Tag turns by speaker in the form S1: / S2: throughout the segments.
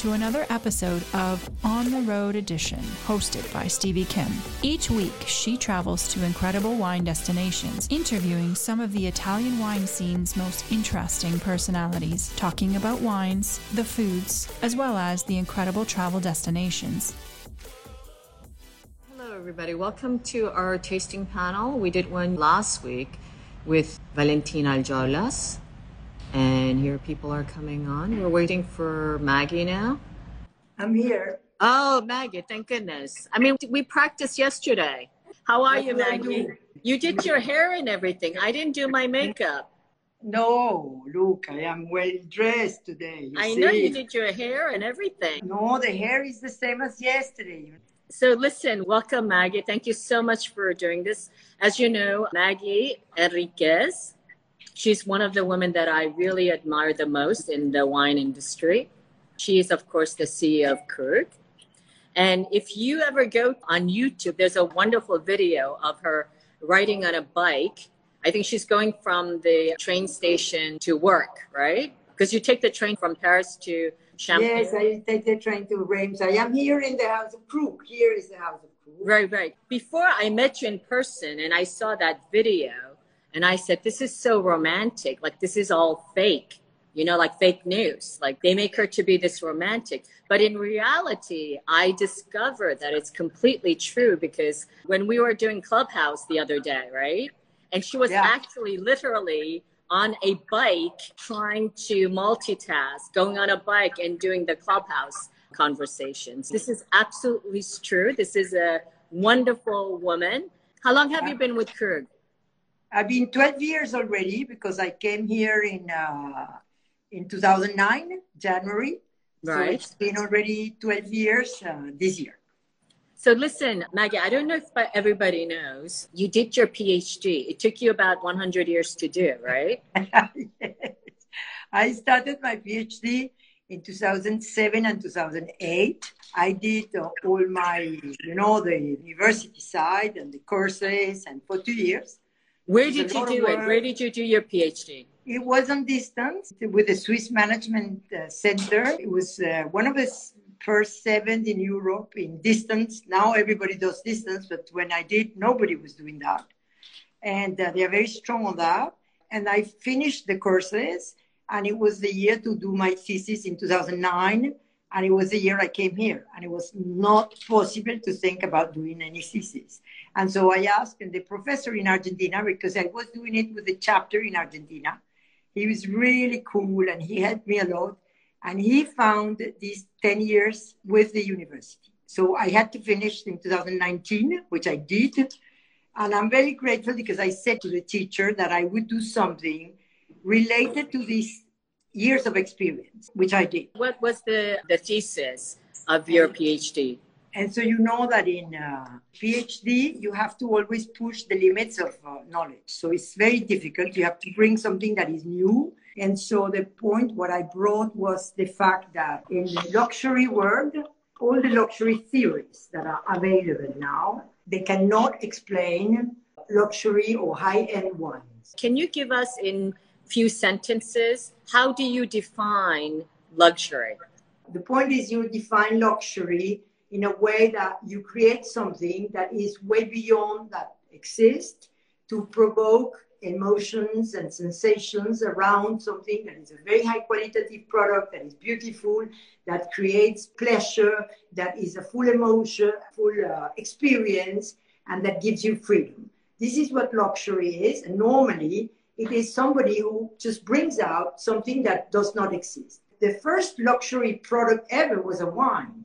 S1: To another episode of On the Road Edition, hosted by Stevie Kim. Each week, she travels to incredible wine destinations, interviewing some of the Italian wine scene's most interesting personalities, talking about wines, the foods, as well as the incredible travel destinations.
S2: Hello, everybody. Welcome to our tasting panel. We did one last week with Valentina Aljolas and here people are coming on. We're waiting for Maggie now.
S3: I'm here.
S2: Oh, Maggie, thank goodness. I mean, we practiced yesterday. How are
S3: What
S2: you, Maggie? You did your hair and everything. I didn't do my makeup.
S3: No, look, I am well dressed today. you
S2: I know you did your hair and everything.
S3: No, the hair is the same as yesterday.
S2: So, listen, welcome, Maggie. Thank you so much for doing this. As you know, Maggie Henriquez, she's one of the women that I really admire the most in the wine industry. She is, of course, the CEO of Krug. And if you ever go on YouTube, there's a wonderful video of her riding on a bike. I think she's going from the train station to work, right? Because you take the train from Paris to Champagne.
S3: Yes, I take the train to Reims. I am here in the house of Krug. Here is the house of Krug.
S2: Right, right. Before I met you in person and I saw that video and I said, this is so romantic. Like, this is all fake, you know, like fake news. Like, they make her to be this romantic. But in reality, I discovered that it's completely true because when we were doing Clubhouse the other day, right? And she was
S3: Yeah.
S2: actually literally on a bike trying to multitask, going on a bike and doing the Clubhouse conversations. This is absolutely true. This is a wonderful woman. How long have you been with Krug?
S3: I've been 12 years already because I came here in uh, in 2009, January.
S2: Right.
S3: So it's been already 12 years uh, this year.
S2: So listen, Maggie, I don't know if everybody knows, you did your PhD. It took you about 100 years to do, right?
S3: Yes. I started my PhD in 2007 and 2008. I did uh, all my, you know, the university side and the courses, and for two years.
S2: Where did you do it? Where did you do your PhD?
S3: It was on distance with the Swiss Management uh, Center. It was uh, one of the first seven in Europe in distance. Now everybody does distance, but when I did, nobody was doing that. And uh, they are very strong on that. And I finished the courses, and it was the year to do my thesis in 2009. And it was the year I came here, and it was not possible to think about doing any thesis. And so I asked the professor in Argentina because I was doing it with the chapter in Argentina. He was really cool and he helped me a lot. And he found these 10 years with the university. So I had to finish in 2019, which I did. And I'm very grateful because I said to the teacher that I would do something related to these years of experience, which I did.
S2: What was the, the thesis of your PhD?
S3: And so you know that in uh, PhD, you have to always push the limits of uh, knowledge. So it's very difficult. You have to bring something that is new. And so the point, what I brought was the fact that in the luxury world, all the luxury theories that are available now, they cannot explain luxury or high-end ones.
S2: Can you give us in few sentences how do you define luxury?
S3: The point is you define luxury in a way that you create something that is way beyond that exists to provoke emotions and sensations around something that is a very high qualitative product that is beautiful that creates pleasure that is a full emotion full uh, experience and that gives you freedom. This is what luxury is and normally it is somebody who just brings out something that does not exist. The first luxury product ever was a wine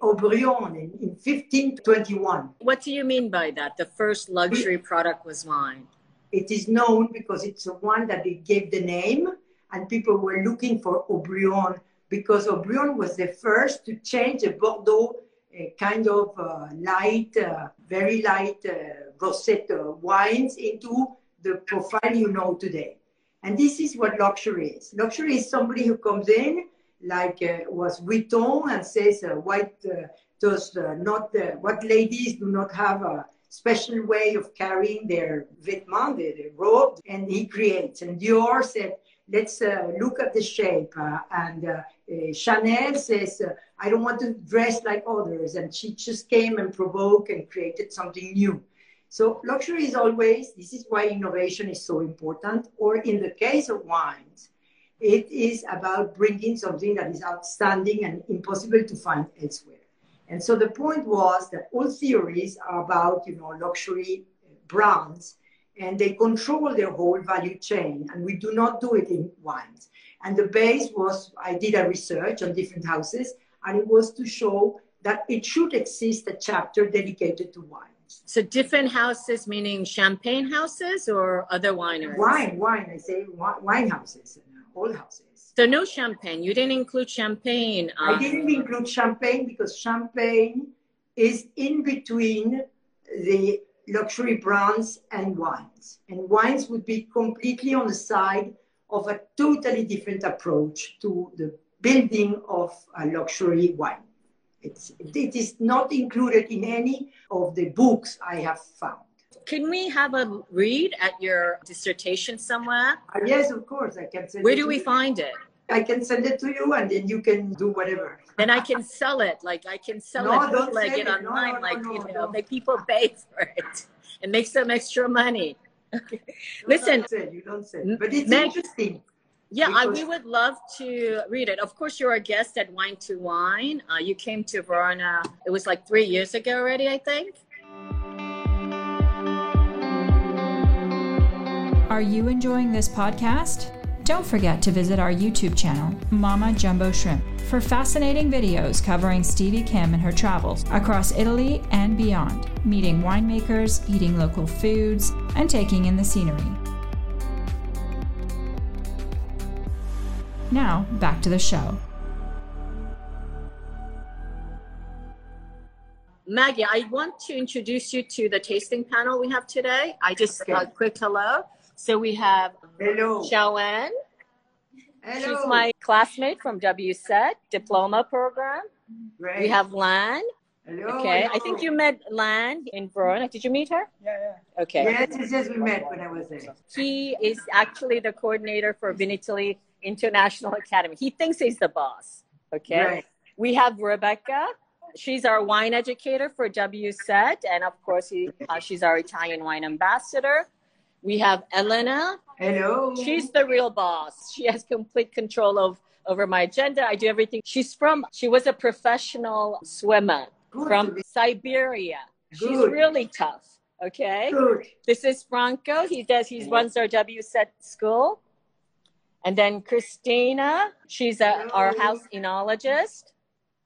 S3: Haut-Brion in, in 1521.
S2: What do you mean by that? The first luxury product was wine.
S3: It is known because it's the one that they gave the name, and people were looking for Haut-Brion because Haut-Brion was the first to change a Bordeaux a kind of uh, light, uh, very light uh, rosette wines into the profile you know today. And this is what luxury is. Luxury is somebody who comes in, like uh, was Vuitton, and says, uh, "What uh, does not what ladies do not have a special way of carrying their vêtements, their, their robe?" And he creates. And Dior said, let's uh, look at the shape. Uh, and uh, Chanel says, I don't want to dress like others. And she just came and provoked and created something new. So luxury is always, this is why innovation is so important. Or in the case of wines, it is about bringing something that is outstanding and impossible to find elsewhere. And so the point was that all theories are about, you know, luxury uh, brands and they control their whole value chain. And we do not do it in wines. And the base was I did a research on different houses, and it was to show that it should exist a chapter dedicated to wines.
S2: So different houses, meaning champagne houses or other wineries?
S3: Wine, wine. I say wine houses, all houses.
S2: So no champagne. You didn't include champagne.
S3: Um... I didn't include champagne because champagne is in between the luxury brands and wines. And wines would be completely on the side of a totally different approach to the building of a luxury wine. It's, it is not included in any of the books I have found.
S2: Can we have a read at your dissertation somewhere?
S3: Uh, yes, of course. I can
S2: send Where do we you. find it?
S3: I can send it to you and then you can do whatever.
S2: Then I can sell it. Like I can sell no, it, bootleg it, it online, no, no, like you know, make people pay for it and make some extra money. Okay. Listen,
S3: don't say, you don't say, but it's Meg, interesting.
S2: Yeah, I, we would love to read it. Of course, you're a guest at Wine to Wine. Uh, you came to Verona, it was like three years ago already, I think.
S1: Are you enjoying this podcast? Don't forget to visit our YouTube channel, Mama Jumbo Shrimp, for fascinating videos covering Stevie Kim and her travels across Italy and beyond, meeting winemakers, eating local foods, and taking in the scenery. Now, back to the show.
S2: Maggie, I want to introduce you to the tasting panel we have today. I just okay. a quick hello. So we have
S3: Hello.
S2: Joanne. Hello. She's my classmate from WSET diploma program. Great. We have Lan.
S3: Hello.
S2: Okay.
S3: Hello.
S2: I think you met Lan in Verona. Did you meet her?
S4: Yeah,
S2: yeah. Okay.
S3: Yes, yes, we met when I was there.
S2: He is actually the coordinator for Vinitaly International Academy. He thinks he's the boss. Okay. Right. We have Rebecca. She's our wine educator for WSET, and of course, he, uh, she's our Italian wine ambassador. We have Elena.
S3: Hello.
S2: She's the real boss. She has complete control of over my agenda. I do everything. She's from. She was a professional swimmer Good. from Siberia. Good. She's really tough. Okay.
S3: Good.
S2: This is Franco. He does. He runs our WSET school. And then Christina. She's a, our house enologist.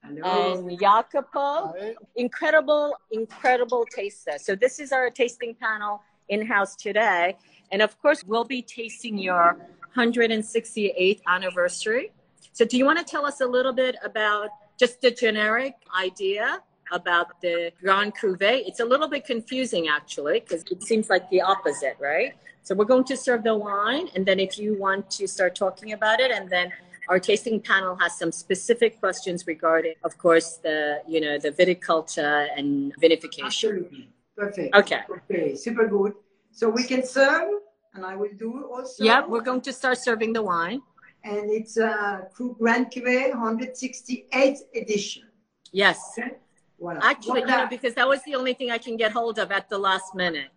S2: Hello. And Jacopo, incredible, incredible taster. So this is our tasting panel in house today. And of course, we'll be tasting your 168th anniversary. So, do you want to tell us a little bit about just the generic idea about the Grand Cuvée? It's a little bit confusing actually, because it seems like the opposite, right? So, we're going to serve the wine, and then if you want to start talking about it, and then our tasting panel has some specific questions regarding, of course, the you know the viticulture and vinification.
S3: Absolutely. Perfect.
S2: Okay.
S3: Okay, super good. So we can serve, and I will do also.
S2: Yeah, we're going to start serving the wine.
S3: And it's a Krug Grand Cuvée 168th edition.
S2: Yes.
S3: Okay.
S2: Voilà. Actually, voilà. you know, because that was the only thing I can get hold of at the last minute.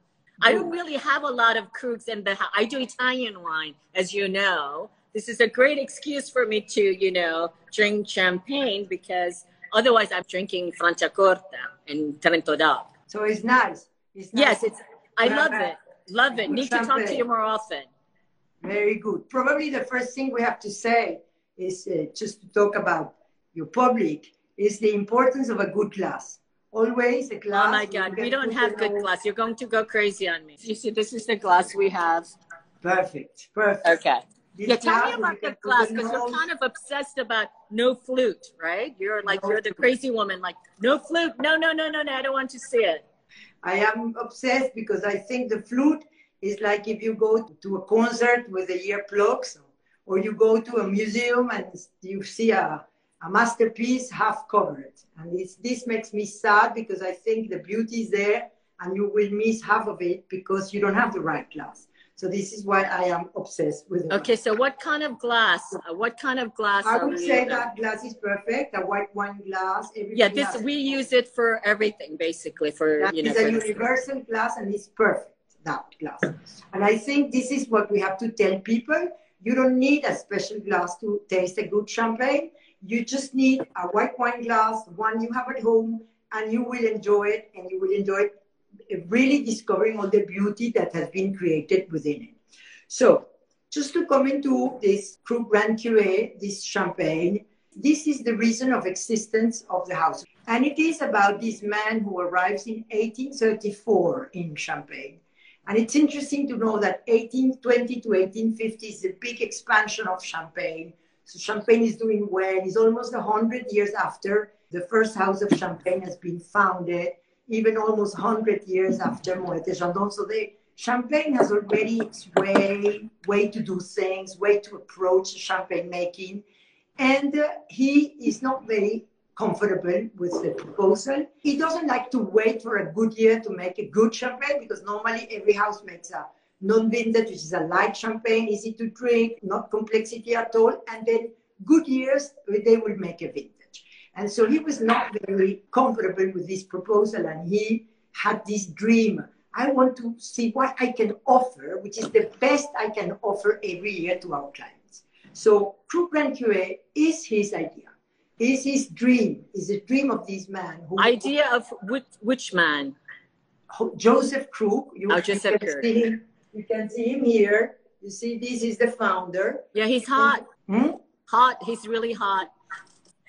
S2: I don't really have a lot of Krugs in the house. I do Italian wine, as you know. This is a great excuse for me to, you know, drink champagne because otherwise I'm drinking Franciacorta and Trento.
S3: So it's nice. It's
S2: nice. Yes, it's. I love it. Love it. Need to talk to you more often.
S3: Very good. Probably the first thing we have to say is uh, just to talk about your public is the importance of a good glass. always a glass.
S2: Oh my God, we don't have good glass. You're going to go crazy on me. You see, this is the glass we have.
S3: Perfect, perfect.
S2: Okay.
S3: This
S2: Yeah, tell me about the glass because you're kind of obsessed about no flute, right? You're like
S3: No
S2: you're the
S3: flute.
S2: crazy woman, like no flute, no, no, no, no, no. I don't want to see it.
S3: I am obsessed because I think the flute is like if you go to a concert with the earplugs, or you go to a museum and you see a, a masterpiece half covered. And it's, this makes me sad because I think the beauty is there and you will miss half of it because you don't have the right glass. So this is why I am obsessed with it.
S2: Okay, so what kind of glass? Uh, what kind of glass?
S3: I would say that glass is perfect, a white wine glass. Everything
S2: Yeah, this we use it for everything, basically. For
S3: That
S2: you know,
S3: is
S2: for
S3: a universal glass and it's perfect, that glass. And I think this is what we have to tell people. You don't need a special glass to taste a good champagne. You just need a white wine glass, one you have at home, and you will enjoy it and you will enjoy it, really discovering all the beauty that has been created within it. So, just to come into this Krug Grand Cuvée, this champagne, this is the reason of existence of the house. And it is about this man who arrives in 1834 in Champagne. And it's interesting to know that 1820 to 1850 is the big expansion of Champagne. So Champagne is doing well. It's almost 100 years after the first house of Champagne has been founded, even almost 100 years after Moët et Chandon. So they, Champagne has already its way, way to do things, way to approach champagne making. And uh, he is not very comfortable with the proposal. He doesn't like to wait for a good year to make a good champagne because normally every house makes a non-vintage, which is a light champagne, easy to drink, not complexity at all. And then good years, they will make a vintage. And so he was not very comfortable with this proposal and he had this dream. I want to see what I can offer, which is the best I can offer every year to our clients. So Krug Grand Cuvée is his idea, is his dream, is the dream of this man who
S2: idea of which which man?
S3: Joseph Krug. You,
S2: Oh,
S3: you can see him. You can see him here. You see, this is the founder.
S2: Yeah, he's hot.
S3: Hmm?
S2: Hot. He's really hot.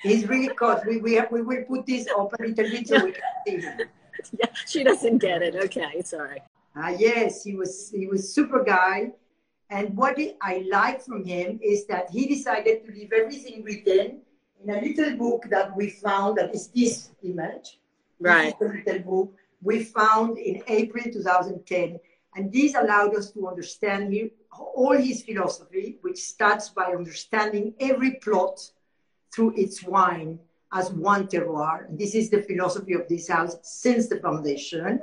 S3: He's really caught. We, we, have, we will put this up a little bit so we can see him.
S2: Yeah, she doesn't get it. Okay, sorry.
S3: Ah, yes, he was he was super guy. And what I like from him is that he decided to leave everything written in a little book that we found that is this image.
S2: Right.
S3: This little book we found in April 2010. And this allowed us to understand him, all his philosophy, which starts by understanding every plot through its wine as one terroir. And this is the philosophy of this house since the foundation.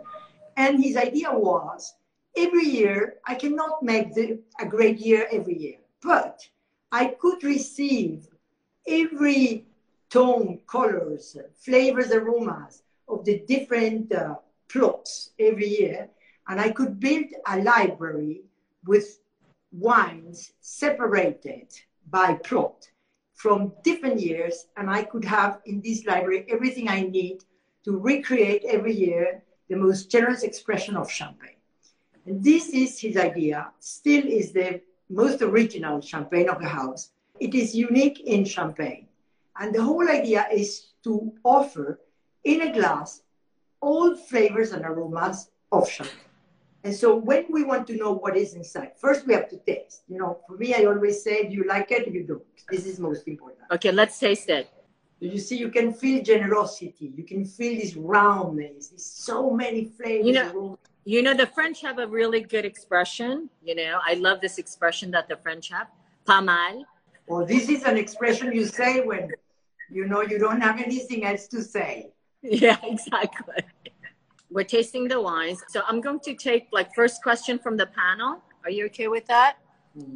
S3: And his idea was every year, I cannot make the, a great year every year, but I could receive every tone, colors, flavors, aromas of the different uh, plots every year. And I could build a library with wines separated by plot from different years. And I could have in this library everything I need to recreate every year the most generous expression of champagne. And this is his idea, still is the most original champagne of the house. It is unique in champagne. And the whole idea is to offer in a glass all flavors and aromas of champagne. And so when we want to know what is inside, first we have to taste. You know, for me, I always say, do you like it or you don't? This is most important.
S2: Okay, let's taste it.
S3: You see, you can feel generosity. You can feel this roundness. There's so many flavors.
S2: You know- You know, the French have a really good expression. You know, I love this expression that the French have. Pas mal.
S3: Or this is an expression you say when you know you don't have anything else to say.
S2: Yeah, exactly. We're tasting the wines. So I'm going to take like first question from the panel. Are you okay with that?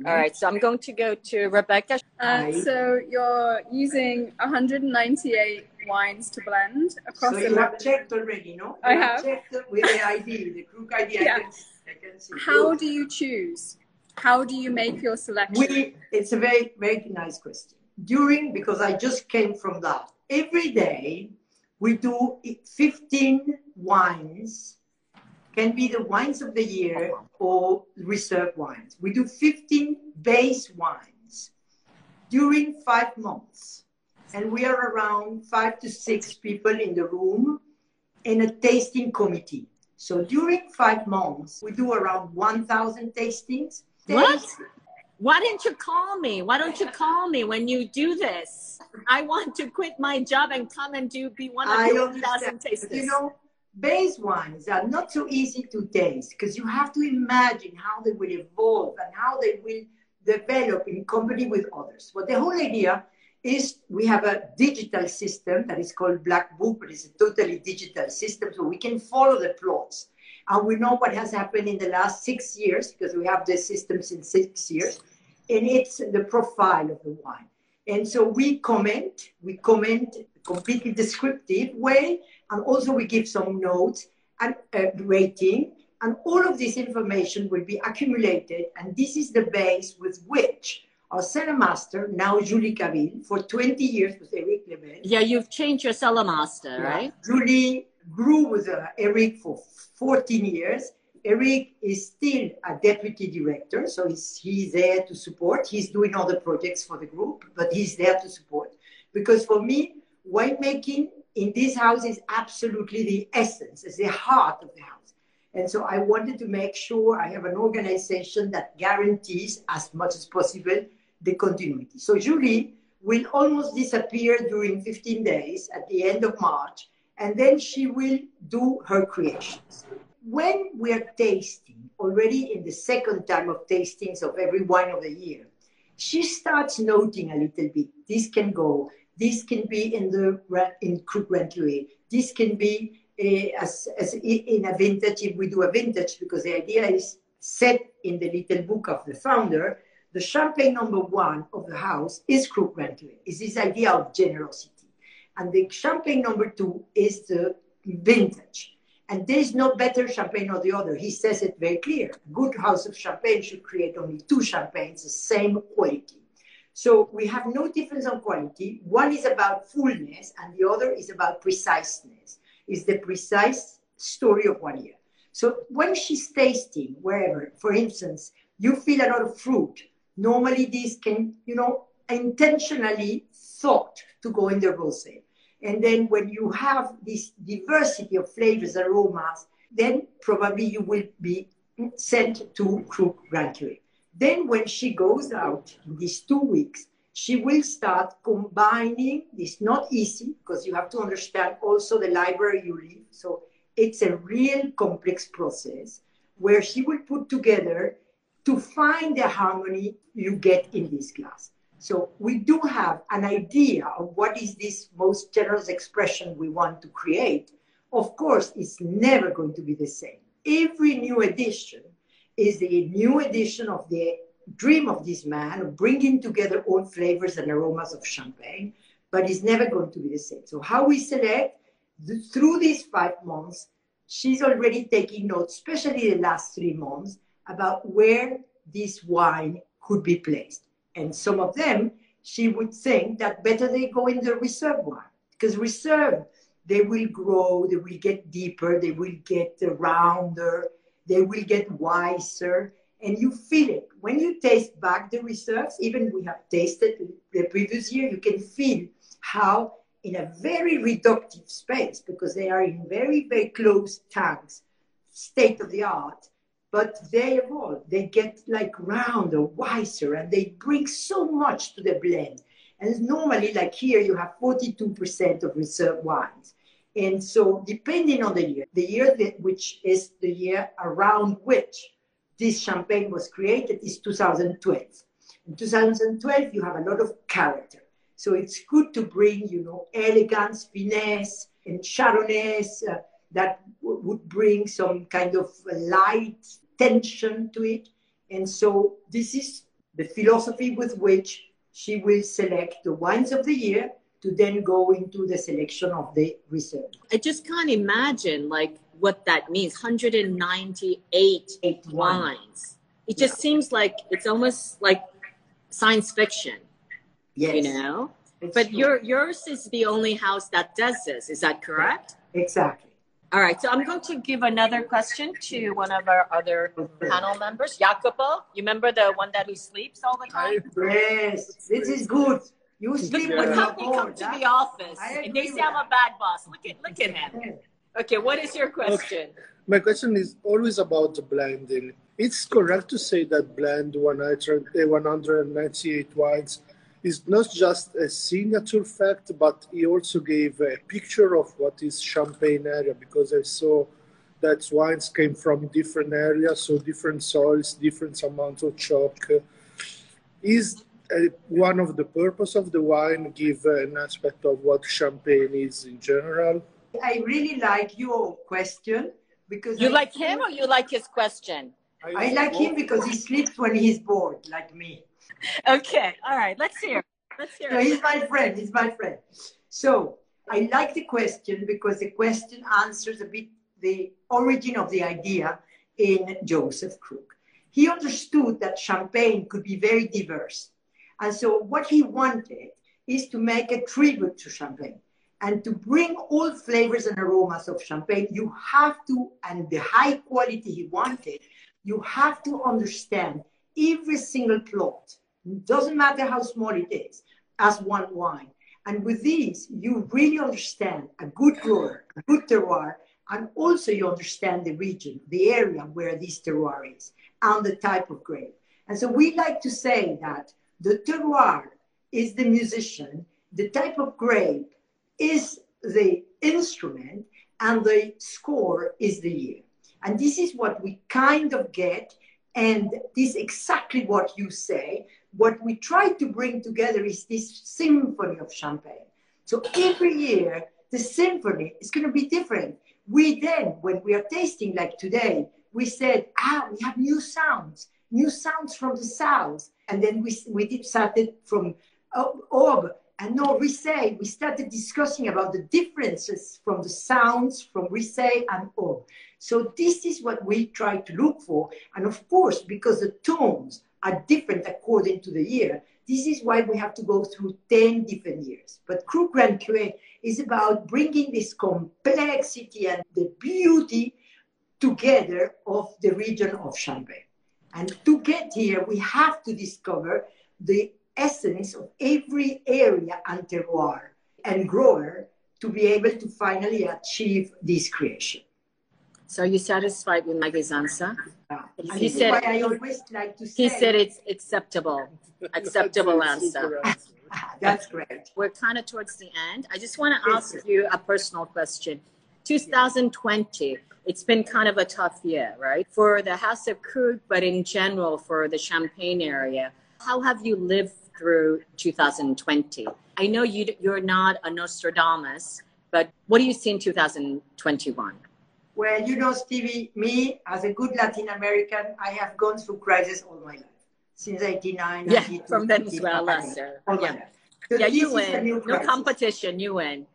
S2: All right. So I'm going to go to Rebecca.
S4: Uh, so you're using 198 wines to blend across
S3: So you
S4: 11.
S3: have checked already, no?
S4: I
S3: You
S4: have.
S3: checked with the ID, the Krug ID. I can, I can see.
S4: How do you choose? How do you make your selection?
S3: We, it's a very, very nice question. During, because I just came from that, every day we do 15 wines, can be the wines of the year or reserve wines. We do 15 base wines during five months. And we are around five to six people in the room. in a tasting committee. So during five months, we do around 1,000 tastings.
S2: What? Why didn't you call me? Why don't you call me when you do this? I want to quit my job and come and do be one of your
S3: understand.
S2: thousand tasters.
S3: You know, base wines are not so easy to taste because you have to imagine how they will evolve and how they will develop in company with others. But the whole idea is we have a digital system that is called Black Book, but it's a totally digital system, so we can follow the plots. And we know what has happened in the last six years because we have the system since six years, and it's the profile of the wine. And so we comment, we comment completely descriptive way, and also we give some notes and uh, rating, and all of this information will be accumulated, and this is the base with which our cellar master, now Julie Cavil, for 20 years with Eric Lebel.
S2: yeah, you've changed your cellar master,
S3: Yeah.
S2: right?
S3: Julie grew with uh, Eric for 14 years. Eric is still a deputy director, so he's, he's there to support. He's doing all the projects for the group, but he's there to support. Because for me, winemaking in this house is absolutely the essence, it's the heart of the house. And so I wanted to make sure I have an organization that guarantees as much as possible the continuity. So Julie will almost disappear during 15 days at the end of March, and then she will do her creations. When we are tasting, already in the second time of tastings of every wine of the year, she starts noting a little bit. This can go. This can be in the in Krug Rentlouis. This can be uh, as, as in a vintage if we do a vintage because the idea is set in the little book of the founder. The champagne number one of the house is Krug Rentlouis. Is this idea of generosity, and the champagne number two is the vintage. And there is no better champagne or the other. He says it very clear. A good house of champagne should create only two champagnes, the same quality. So we have no difference on quality. One is about fullness, and the other is about preciseness. It's the precise story of one year. So when she's tasting wherever, for instance, you feel a lot of fruit. Normally, these can, you know, intentionally thought to go in the rosé. And then when you have this diversity of flavors, and aromas, then probably you will be sent to Krug Rantry. Then when she goes out these two weeks, she will start combining. It's not easy because you have to understand also the library you live. So it's a real complex process where she will put together to find the harmony you get in this glass. So we do have an idea of what is this most generous expression we want to create. Of course, it's never going to be the same. Every new edition is the new edition of the dream of this man of bringing together all flavors and aromas of champagne, but it's never going to be the same. So how we select th- through these five months, she's already taking notes, especially the last three months, about where this wine could be placed. And some of them, she would think that better they go in the reserve wine because reserve, they will grow, they will get deeper, they will get rounder, they will get wiser, and you feel it. When you taste back the reserves, even we have tasted the previous year, you can feel how in a very reductive space, because they are in very, very close tanks, state of the art, but they evolve. They get like rounder, wiser, and they bring so much to the blend. And normally, like here, you have 42% of reserve wines. And so, depending on the year, the year that, which is the year around which this champagne was created is 2012. In 2012, you have a lot of character. So it's good to bring, you know, elegance, finesse, and Chardonnays uh, that w- would bring some kind of light tension to it. And so this is the philosophy with which she will select the wines of the year to then go into the selection of the reserve.
S2: I just can't imagine like what that means. 198
S3: Eight
S2: wines. It just seems like it's almost like science fiction,
S3: Yes.
S2: you know?
S3: it's
S2: But
S3: true.
S2: your yours is the only house that does this. Is that correct?
S3: Exactly.
S2: All right. So I'm going to give another question to one of our other panel members, Jacopo. You remember the one that who sleeps all the time?
S3: Yes, this is good. You
S2: Look,
S3: sleep
S2: look
S3: when
S2: how
S3: you're
S2: they come to the office and they say I'm a bad boss. Look at look at him. Okay, what is your question? Okay.
S5: My question is always about the blending. It's correct to say that blend 198 wines is not just a signature fact, but he also gave a picture of what is Champagne area because I saw that wines came from different areas, so different soils, different amounts of chalk. Is uh, Uh, one of the purpose of the wine give an aspect of what Champagne is in general?
S3: I really like your question because
S2: you
S3: I
S2: like him or you like his question?
S3: I, I like him because he sleeps when he's bored, like me.
S2: Okay, all right, let's hear. Let's hear.
S3: So he's my friend. He's my friend. So I like the question because the question answers a bit the origin of the idea in Joseph Krug. He understood that champagne could be very diverse. And so what he wanted is to make a tribute to champagne. And to bring all flavors and aromas of champagne, you have to, and the high quality he wanted, you have to understand every single plot. Doesn't matter how small it is, as one wine. And with these, you really understand a good grower, a good terroir, and also you understand the region, the area where this terroir is, and the type of grape. And so we like to say that the terroir is the musician, the type of grape is the instrument, and the score is the year. And this is what we kind of get. And this is exactly what you say. What we try to bring together is this symphony of champagne. So every year, the symphony is going to be different. We then, when we are tasting like today, we said, ah, we have new sounds, new sounds from the south. And then we, we did started from oh, Aube and now Risset, we started discussing about the differences from the sounds from Risset and Aube. So this is what we try to look for. And of course, because the tones are different according to the year, this is why we have to go through 10 different years. But Krug Grand Cru is about bringing this complexity and the beauty together of the region of Champagne. And to get here, we have to discover the essence of every area and terroir and grower to be able to finally achieve this creation.
S2: So are you satisfied with Maggie's answer?
S3: Yeah. He said, I always like to say.
S2: He said it's acceptable, acceptable answer.
S3: Ah, that's great.
S2: We're kind of towards the end. I just want to ask you a personal question. 2020, it's been kind of a tough year, right? For the House of Krug, but in general for the Champagne area. How have you lived through 2020. I know you, you're not a Nostradamus, but what do you see in 2021?
S3: Well, you know, Stevie, me as a good Latin American, I have gone through crisis all my life since 89.
S2: Yeah, from Venezuela, sir. yeah, so yeah you win. No competition, you win.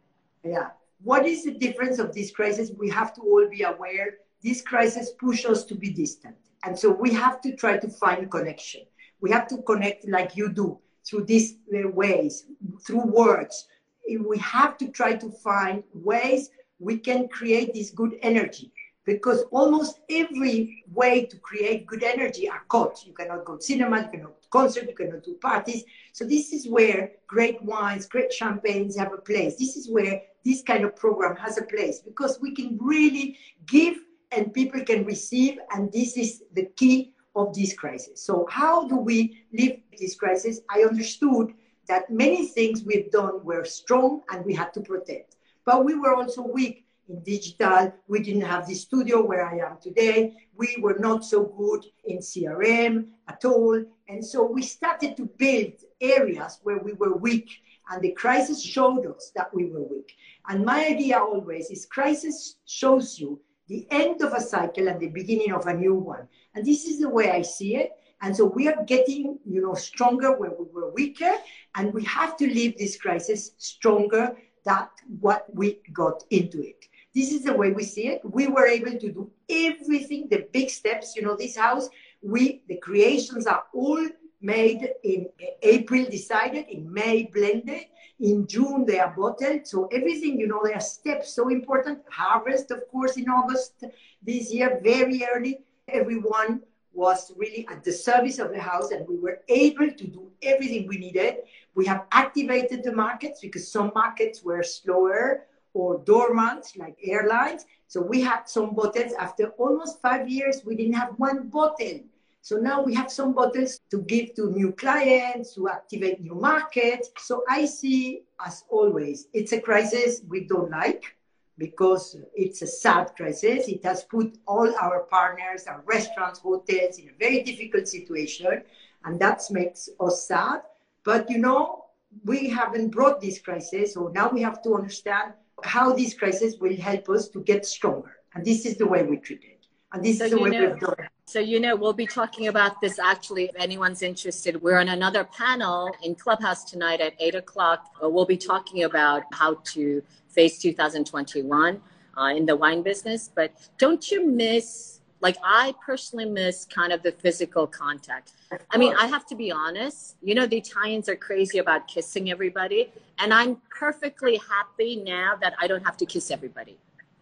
S3: Yeah. What is the difference of this crisis? We have to all be aware this crisis pushes us to be distant. And so we have to try to find connection. We have to connect like you do through these uh, ways, through words. We have to try to find ways we can create this good energy because almost every way to create good energy are cut. You cannot go to cinema, you cannot concert, you cannot do parties. So this is where great wines, great champagnes have a place. This is where this kind of program has a place because we can really give and people can receive, and this is the key of this crisis. So how do we live this crisis? I understood that many things we've done were strong and we had to protect. But we were also weak in digital. We didn't have the studio where I am today. We were not so good in CRM at all. And so we started to build areas where we were weak. And the crisis showed us that we were weak. And my idea always is crisis shows you the end of a cycle and the beginning of a new one. And this is the way I see it. And so we are getting, you know, stronger where we were weaker, and we have to leave this crisis stronger than what we got into it. This is the way we see it. We were able to do everything, the big steps. You know, this house, we the creations are all made in April, decided in May, blended in June. They are bottled. So everything, you know, there are steps so important. Harvest, of course, in August this year, very early everyone was really at the service of the house and we were able to do everything we needed. We have activated the markets because some markets were slower or dormant like airlines. So we had some bottles after almost five years, we didn't have one bottle. So now we have some bottles to give to new clients, to activate new markets. So I see, as always, it's a crisis we don't like because it's a sad crisis. It has put all our partners, our restaurants, hotels in a very difficult situation, and that makes us sad. But you know, we haven't brought this crisis, so now we have to understand how this crisis will help us to get stronger. And this is the way we treat it. And this so is the way know, we've done it.
S2: So, you know, we'll be talking about this actually if anyone's interested. We're on another panel in Clubhouse tonight at 8 o'clock. We'll be talking about how to face 2021 uh, in the wine business. But don't you miss, like, I personally miss kind of the physical contact. I mean, I have to be honest. You know, the Italians are crazy about kissing everybody. And I'm perfectly happy now that I don't have to kiss everybody.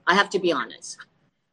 S2: I have to be honest.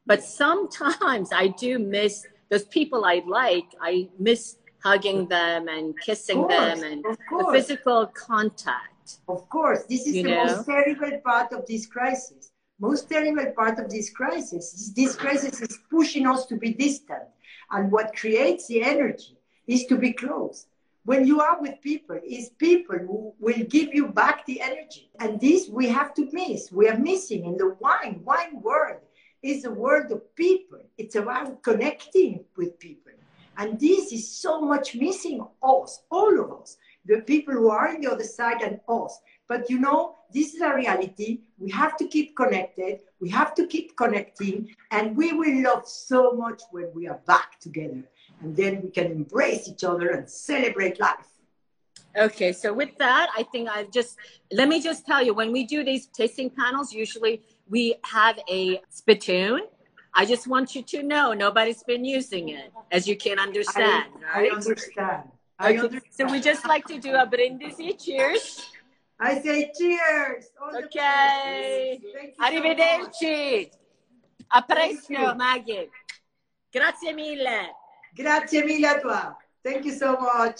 S2: But sometimes I do miss those people I like, I miss hugging them and kissing course, them and the physical contact.
S3: Of course, this is the know? most terrible part of this crisis. Most terrible part of this crisis. This crisis is pushing us to be distant. And what creates the energy is to be close. When you are with people, it's people who will give you back the energy. And this we have to miss. We are missing in the wine, wine world is a world of people. It's about connecting with people. And this is so much missing us, all of us, the people who are on the other side and us. But you know, this is a reality. We have to keep connected. We have to keep connecting. And we will love so much when we are back together. And then we can embrace each other and celebrate life.
S2: Okay, so with that, I think I've just let me just tell you when we do these tasting panels, usually we have a spittoon. I just want you to know nobody's been using it, as you can understand.
S3: I, right? I understand. I okay. understand.
S2: So we just like to do a brindisi. Cheers.
S3: I say cheers.
S2: All ok. Arrivederci. So a presto, Maggie. Grazie mille.
S3: Grazie mille a toi. Thank you so much.